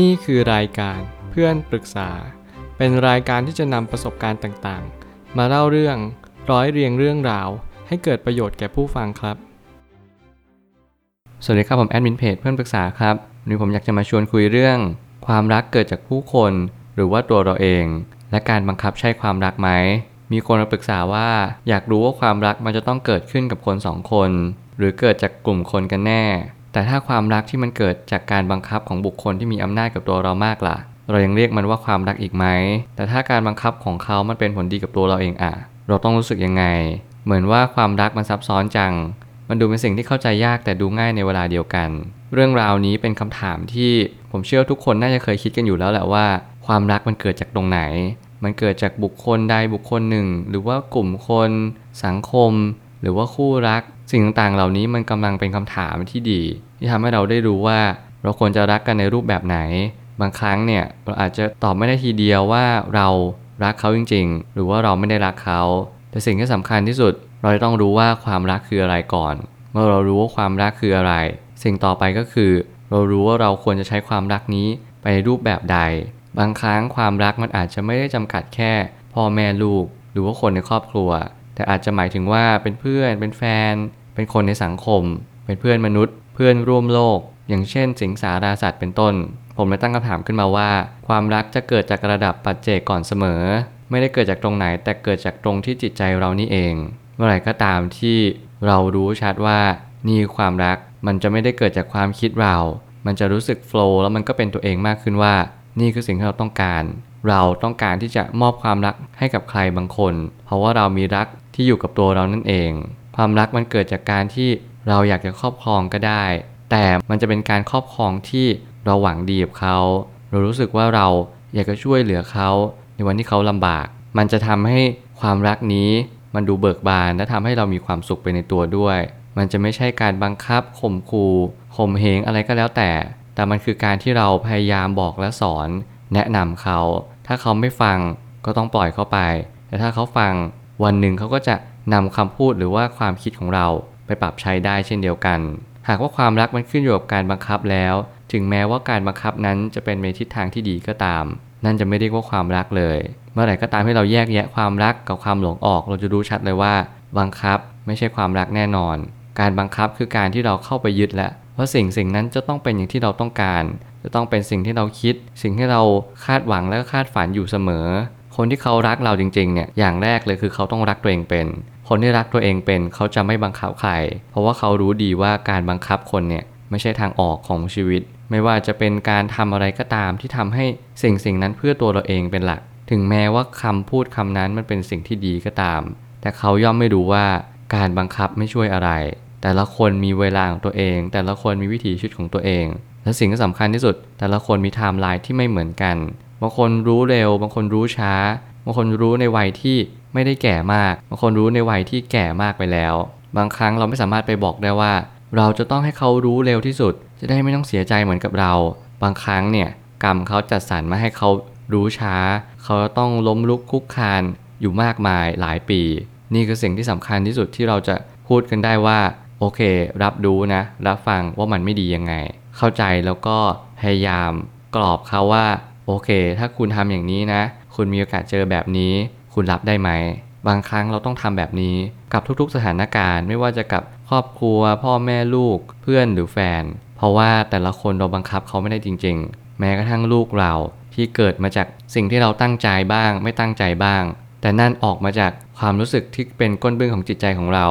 นี่คือรายการเพื่อนปรึกษา เป็นรายการที่จะนำประสบการณ์ต่างๆ มาเล่าเรื่องร้อยเรียงเรื่องราว ให้เกิดประโยชน์แก่ผู้ฟังครับ สวัสดีครับผมแอดมินเพจเพื่อนปรึกษาครับวันนี้ผมอยากจะมาชวนคุยเรื่อง ความรักเกิดจากผู้คน หรือว่าตัวเราเอง และการบังคับใช้ความรักไหมมีคนมาปรึกษาว่า อยากรู้ว่าความรักมันจะต้องเกิดขึ้นกับคนสองคน หรือเกิดจากกลุ่มคนกันแน่ แต่ถ้าความรักที่มันเกิดจากการบังคับของบุคคลที่มีอำนาจกับตัวเรามากล่ะ เรายังเรียกมันว่าความรักอีกไหม แต่ถ้าการบังคับของเขามันเป็นผลดีกับตัวเราเองอะเราต้องรู้สึกยังไง เหมือนว่าความรักมันซับซ้อนจัง มันดูเป็นสิ่งที่เข้าใจยากแต่ดูง่ายในเวลาเดียวกัน เรื่องราวนี้เป็นคำถามที่ผมเชื่อทุกคนน่าจะเคยคิดกันอยู่แล้วแหละว่า ความรักมันเกิดจากตรงไหน มันเกิดจากบุคคลใดบุคคลหนึ่ง หรือว่ากลุ่มคน สังคม หรือว่าคู่รัก สิ่งต่างๆ เหล่านี้มันกำลังเป็นคำถามที่ดี ที่ทำให้เราได้รู้ว่า เราควรจะรักกันในรูปแบบไหน บางครั้งเนี่ยเราอาจจะตอบไม่ได้ทีเดียวว่าเรารักเขาจริง ๆ หรือว่าเราไม่ได้รักเขา แต่สิ่งที่สำคัญที่สุด เราจะต้องรู้ว่าความรักคืออะไรก่อน เมื่อเรารู้ว่าความรักคืออะไร สิ่งต่อไปก็คือ เรารู้ว่าเราควรจะใช้ความรักนี้ไปในรูปแบบใด บางครั้งความรักมันอาจจะไม่ได้จำกัดแค่พ่อแม่ลูก หรือว่าคนในครอบครัว แต่อาจจะหมายถึงว่าเป็นเพื่อนเป็นแฟน เป็นคนในสังคม เป็นเพื่อนมนุษย์ เพื่อนร่วมโลก อย่างเช่น สิงสาราสัตว์เป็นต้น ผมเลยตั้งคำถามขึ้นมาว่า ความรักจะเกิดจากระดับปัจเจกก่อนเสมอ ไม่ได้เกิดจากตรงไหน แต่เกิดจากตรงที่จิตใจเรานี่เอง เมื่อไหร่ก็ตามที่เรารู้ชัดว่านี่ความรักมันจะไม่ได้เกิดจากความคิดเรา มันจะรู้สึกโฟล์แล้วมันก็เป็นตัวเองมากขึ้นว่า นี่คือสิ่งที่เราต้องการ เราต้องการที่จะมอบความรักให้กับใครบางคน เพราะว่าเรามีรักที่อยู่กับตัวเรานั่นเอง ความรักมันเกิดจากการที่เราอยากจะครอบครองก็ได้ แต่มันจะเป็นการครอบครองที่เราหวังดีกับเขา เรารู้สึกว่าเราอยากจะช่วยเหลือเขา ในวันที่เขาลำบาก มันจะทำให้ความรักนี้มันดูเบิกบานและทำให้เรามีความสุขไปในตัวด้วย มันจะไม่ใช่การบังคับข่มขู่ข่มเหงอะไรก็แล้วแต่ แต่มันคือการที่เราพยายามบอกและสอน แนะนำเขา ถ้าเขาไม่ฟังก็ต้องปล่อยเขาไป แต่ถ้าเขาฟังวันหนึ่งเขาก็จะ นำคำพูดหรือว่าความคิดของเราไปปรับใช้ได้เช่นเดียวกัน หากว่าความรักมันขึ้นอยู่กับการบังคับแล้ว ถึงแม้ว่าการบังคับนั้นจะเป็นในทิศทางที่ดีก็ตาม นั่นจะไม่เรียกว่าความรักเลย เมื่อไหร่ก็ตามที่เราแยกแยะความรักกับความหลงออก เราจะรู้ชัดเลยว่า บังคับไม่ใช่ความรักแน่นอน การบังคับคือการที่เราเข้าไปยึดแล้วว่าสิ่งสิ่งนั้นจะต้องเป็นอย่างที่เราต้องการ จะต้องเป็นสิ่งที่เราคิด สิ่งที่เราคาดหวังและคาดฝันอยู่เสมอ คนที่เขารักเราจริงๆเนี่ยอย่างแรกเลยคือเขาต้องรักตัวเองเป็น คนที่รักตัวเองเป็นเขาจะไม่บังคับใคร เพราะว่าเขารู้ดีว่าการบังคับคนเนี่ยไม่ใช่ทางออกของชีวิต ไม่ว่าจะเป็นการทำอะไรก็ตามที่ทำให้สิ่งสิ่งนั้นเพื่อตัวเราเองเป็นหลัก ถึงแม้ว่าคำพูดคำนั้นมันเป็นสิ่งที่ดีก็ตาม แต่เขาย่อมไม่รู้ว่าการบังคับไม่ช่วยอะไร แต่ละคนมีเวลาของตัวเอง แต่ละคนมีวิถีชีวิตของตัวเอง และสิ่งที่สำคัญที่สุด แต่ละคนมีไทม์ไลน์ที่ไม่เหมือนกัน บางคนรู้เร็ว บางคนรู้ช้า บางคนรู้ในวัยที่ไม่ได้แก่มาก บางคนรู้ในวัยที่แก่มากไปแล้ว บางครั้งเราไม่สามารถไปบอกได้ว่า เราจะต้องให้เขารู้เร็วที่สุด จะได้ไม่ต้องเสียใจเหมือนกับเรา บางครั้งเนี่ยกรรมเขาจัดสรรมาให้เขารู้ช้า เขาต้องล้มลุกคุกคานอยู่มากมายหลายปี นี่คือสิ่งที่สำคัญที่สุดที่เราจะพูดกันได้ว่า โอเค รับรู้นะ รับฟังว่ามันไม่ดียังไง เข้าใจแล้วก็พยายามกรอบเขาว่า โอเค ถ้าคุณทำอย่างนี้นะ คุณมีโอกาสเจอแบบนี้ คุณรับได้ไหม บางครั้งเราต้องทำแบบนี้ กับทุกๆสถานการณ์ไม่ว่าจะกับครอบครัว พ่อแม่ลูก เพื่อนหรือแฟน เพราะว่าแต่ละคนเราบังคับเขาไม่ได้จริง ๆ แม้กระทั่งลูกเราที่เกิดมาจากสิ่งที่เราตั้งใจบ้าง ไม่ตั้งใจบ้าง แต่นั่นออกมาจากความรู้สึกที่เป็นก้นบึ้งของจิตใจของเรา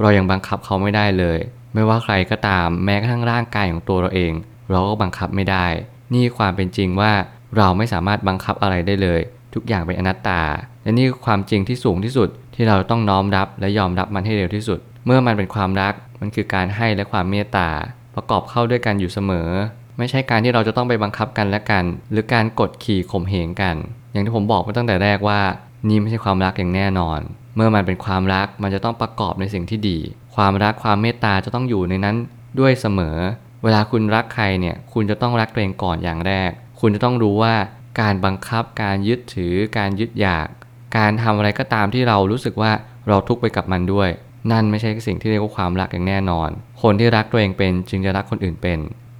เรายังบังคับเขาไม่ได้เลย ไม่ว่าใครก็ตามแม้กระทั่งร่างกายของตัวเราเอง เราก็บังคับไม่ได้ นี่ความเป็นจริงว่า เราไม่สามารถบังคับอะไรได้เลย ทุกอย่างเป็นอนัตตา และนี่คือความจริงที่สูงที่สุดที่เราต้องน้อมรับและยอมรับมันให้เร็วที่สุด เมื่อมันเป็นความรักมันคือการให้และความเมตตา ประกอบเข้าด้วยกันอยู่เสมอ ไม่ใช่การที่เราจะต้องไปบังคับกันและกัน หรือการกดขี่ข่มเหงกัน อย่างที่ผมบอกมาตั้งแต่แรกว่า นี่ไม่ใช่ความรักอย่างแน่นอน เมื่อมันเป็นความรักมันจะต้องประกอบในสิ่งที่ดี ความรักความเมตตาจะต้องอยู่ในนั้นด้วยเสมอ เวลาคุณรักใครเนี่ยคุณจะต้องรักตัวเองก่อนอย่างแรก คุณจะต้องรู้ว่าการบังคับการยึดถือการยึดอยาก การทำอะไรก็ตามที่เรารู้สึกว่าเราทุกข์ไปกับมันด้วย นั่นไม่ใช่สิ่งที่เรียกว่าความรักอย่างแน่นอน คนที่รักตัวเองเป็นจึงจะรักคนอื่นเป็น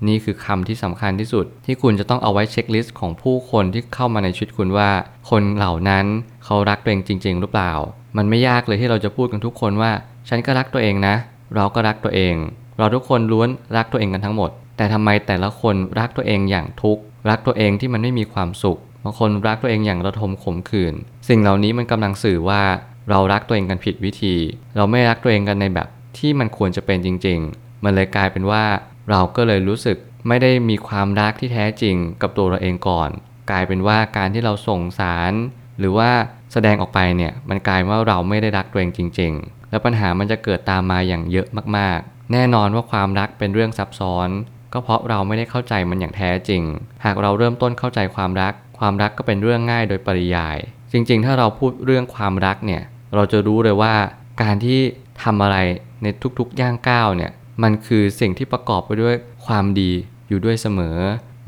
นี่คือคำที่สำคัญที่สุด ที่คุณจะต้องเอาไว้เช็คลิสต์ของผู้คนที่เข้ามาในชีวิตคุณว่า คนเหล่านั้นเขารักตัวเองจริง ๆ หรือเปล่า มันไม่ยากเลยที่เราจะพูดกันทุกคนว่า ฉันก็รักตัวเองนะ เราก็รักตัวเอง เราทุกคนล้วนรักตัวเองกันทั้งหมด แต่ทำไมแต่ละคนรักตัวเองอย่างทุกข์ รักตัวเองที่มันไม่มีความสุขบางคนรักตัวเองอย่างระทมขมขื่นสิ่งเหล่านี้มันกำลังสื่อว่าเรารักตัวเองกันผิดวิธี เราไม่รักตัวเองกันในแบบที่มันควรจะเป็นจริง ๆ มันเลยกลายเป็นว่า เราก็เลยรู้สึกไม่ได้มีความรักที่แท้จริงกับตัวเราเองก่อน กลายเป็นว่าการที่เราส่งสาร หรือว่าแสดงออกไปเนี่ยมันกลายว่าเราไม่ได้รักตัวเองจริง ๆ แล้วปัญหามันจะเกิดตามมาอย่างเยอะมากๆ แน่นอนว่าความรักเป็นเรื่องซับซ้อน ก็เพราะเราไม่ได้เข้าใจมันอย่างแท้จริง หากเราเริ่มต้นเข้าใจความรัก ความรักก็เป็นเรื่องง่ายโดยปริยาย จริง ๆ ถ้าเราพูดเรื่องความรักเนี่ย เราจะรู้เลยว่าการที่ทำอะไรในทุกๆย่างก้าวเนี่ย มันคือสิ่งที่ประกอบไปด้วยความดีอยู่ด้วยเสมอ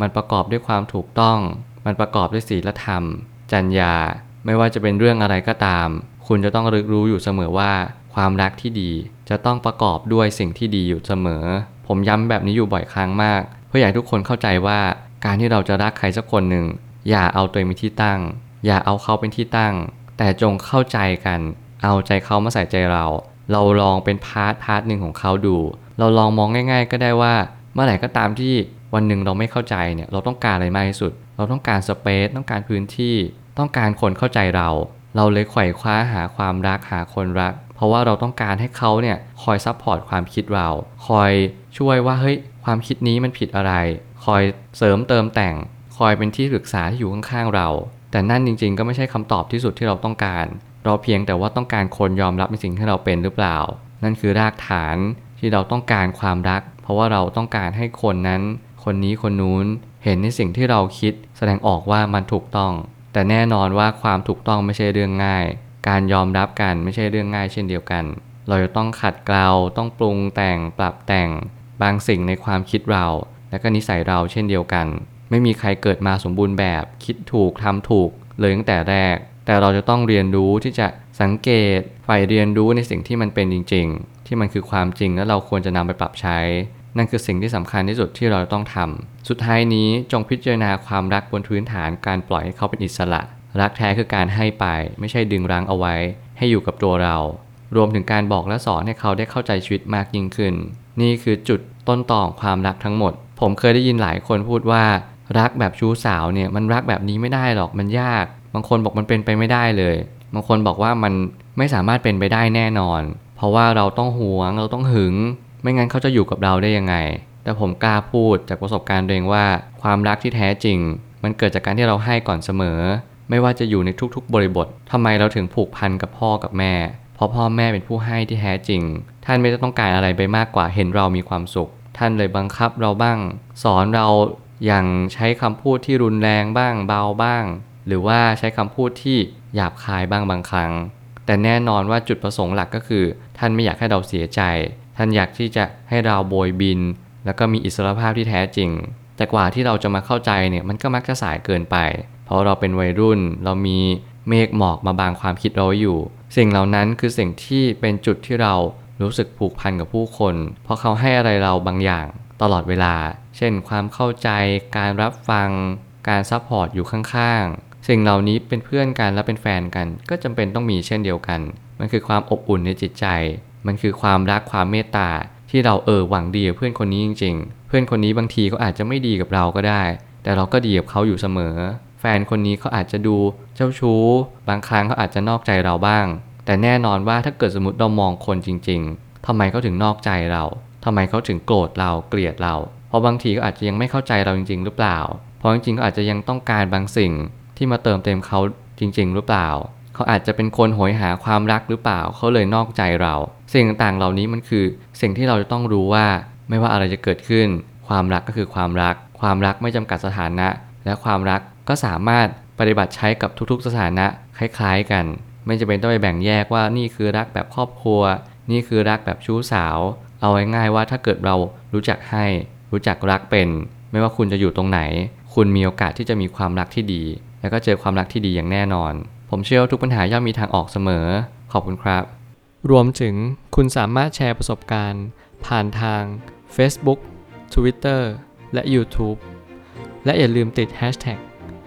มันประกอบด้วยความถูกต้อง มันประกอบด้วยศีลธรรมจรรยาไม่ว่าจะเป็นเรื่องอะไรก็ตาม คุณจะต้องระลึกรู้อยู่เสมอว่า ความรักที่ดีจะต้องประกอบด้วยสิ่งที่ดีอยู่เสมอ ผมย้ำแบบนี้อยู่บ่อยครั้งมาก เพื่ออยากทุกคนเข้าใจว่าการที่เราจะรักใครสักคนหนึ่ง อย่าเอาตัวเองเป็นที่ตั้ง อย่าเอาเขาเป็นที่ตั้ง แต่จงเข้าใจกัน เอาใจเขามาใส่ใจเรา เราลองเป็น part part หนึ่งของเขาดู เราลองมองง่าย ๆ ก็ได้ว่า เมื่อไหร่ก็ตามที่วันหนึ่งเราไม่เข้าใจเนี่ยเราต้องการอะไรมากที่สุด เราต้องการ space ต้องการพื้นที่ ต้องการคนเข้าใจเรา เราเลยไขว่คว้าหาความรักหาคนรัก เพราะว่าเราต้องการให้เขาเนี่ยคอย support ความคิดเรา คอยช่วยว่าเฮ้ยความคิดนี้มันผิดอะไร คอยเสริมเติมแต่ง คอยเป็นที่ปรึกษาที่อยู่ข้างๆเรา แต่นั่นจริง ๆ ก็ไม่ใช่คำตอบที่สุดที่เราต้องการ เราเพียงแต่ว่าต้องการคนยอมรับในสิ่งที่เราเป็นหรือเปล่า นั่นคือรากฐานที่เราต้องการความรัก เพราะว่าเราต้องการให้คนนั้น คนนี้คนนู้นเห็นในสิ่งที่เราคิด แสดงออกว่ามันถูกต้อง แต่แน่นอนว่าความถูกต้องไม่ใช่เรื่องง่าย การยอมรับกันไม่ใช่เรื่องง่ายเช่นเดียวกัน เราจะต้องขัดเกลาต้องปรุงแต่งปรับแต่งบางสิ่งในความคิดเรา และก็นิสัยเราเช่นเดียวกัน ไม่มีใครเกิดมาสมบูรณ์แบบ คิดถูกทำถูก เลยตั้งแต่แรก แต่เราจะต้องเรียนรู้ที่จะสังเกตใฝ่เรียนรู้ในสิ่งที่มันเป็นจริง ๆ ที่มันคือความจริงแล้วเราควรจะนำไปปรับใช้ นั่นคือสิ่งที่สำคัญที่สุดที่เราต้องทำสุดท้ายนี้จงพิจารณาความรักบนพื้นฐานการปล่อยให้เขาเป็นอิสระ รักแท้คือการให้ไป ไม่ใช่ดึงรั้งเอาไว้ ให้อยู่กับตัวเรา รวมถึงการบอกและสอนให้เขาได้เข้าใจชีวิตมากยิ่งขึ้น นี่คือจุดต้นต่อความรักทั้งหมด ผมเคยได้ยินหลายคนพูดว่า รักแบบชู้สาวเนี่ยมันรักแบบนี้ไม่ได้หรอกมันยาก บางคนบอกมันเป็นไปไม่ได้เลย บางคนบอกว่ามันไม่สามารถเป็นไปได้แน่นอน เพราะว่าเราต้องหวงเราต้องหึง ไม่งั้นเขาจะอยู่กับเราได้ยังไง แต่ผมกล้าพูดจากประสบการณ์ตัวเองว่า ความรักที่แท้จริง มันเกิดจากการที่เราให้ก่อนเสมอ ไม่ว่าจะอยู่ในทุกๆ บริบททำไมเราถึงผูกพันกับพ่อกับแม่ เพราะพ่อแม่เป็นผู้ให้ที่แท้จริง ท่านไม่ได้ต้องการอะไรไปมากกว่าเห็นเรามีความสุข ท่านเลยบังคับเราบ้าง สอนเราอย่างใช้คำพูดที่รุนแรงบ้างเบาบ้าง หรือว่าใช้คำพูดที่หยาบคายบ้างบางครั้ง แต่แน่นอนว่าจุดประสงค์หลักก็คือ ท่านไม่อยากให้เราเสียใจ ท่านอยากที่จะให้เราโบยบิน แล้วก็มีอิสรภาพที่แท้จริง แต่กว่าที่เราจะมาเข้าใจเนี่ยมันก็มักจะสายเกินไป เพราะเราเป็นวัยรุ่น เรามีเมฆหมอกมาบางความคิดเราอยู่ สิ่งเหล่านั้นคือสิ่งที่เป็นจุดที่เรารู้สึกผูกพันกับผู้คน เพราะเขาให้อะไรเราบางอย่างตลอดเวลา เช่น ความเข้าใจ การรับฟัง การ support อยู่ข้างๆ สิ่งเหล่านี้เป็นเพื่อนกันและเป็นแฟนกัน ก็จำเป็นต้องมีเช่นเดียวกัน มันคือความอบอุ่นในจิตใจ มันคือความรักความเมตตาที่เราเออหวังดีกับเพื่อนคนนี้จริง ๆ เพื่อนคนนี้บางทีเขาอาจจะไม่ดีกับเราก็ได้ แต่เราก็ดีกับเขาอยู่เสมอ แฟนคนนี้เขาอาจจะดูเจ้าชู้ บางครั้งเขาอาจจะนอกใจเราบ้าง แต่แน่นอนว่าถ้าเกิดสมมติเรามองคนจริง ๆทำไมเขาถึงนอกใจเราทำไมเขาถึงโกรธเราเกลียดเรา เพราะบางทีก็อาจจะยังไม่เข้าใจเราจริง ๆ หรือเปล่า เพราะจริงๆก็อาจจะยังต้องการบางสิ่งที่มาเติมเต็มเขาจริง ๆ หรือเปล่า เขาอาจจะเป็นคนโหยหาความรักหรือเปล่า เขาเลยนอกใจเรา สิ่งต่างๆเหล่านี้มันคือ สิ่งที่เราจะต้องรู้ว่า ไม่ว่าอะไรจะเกิดขึ้น ความรักก็คือความรัก ความรักไม่จำกัดสถานะ และความรัก ก็สามารถปฏิบัติใช้กับทุกๆ สถานะคล้ายๆกัน ไม่จำเป็นต้องไปแบ่งแยกว่านี่คือรักแบบครอบครัว นี่คือรักแบบชู้สาว เอาง่ายๆว่าถ้าเกิดเรารู้จักให้ รู้จักรักเป็น ไม่ว่าคุณจะอยู่ตรงไหน คุณมีโอกาสที่จะมีความรักที่ดี แล้วก็เจอความรักที่ดีอย่างแน่นอน ผมเชื่อว่าทุกปัญหาย่อมมีทางออกเสมอ ขอบคุณครับ รวมถึงคุณสามารถแชร์ประสบการณ์ ผ่านทาง Facebook Twitter และ YouTube และอย่าลืมติด Hashtag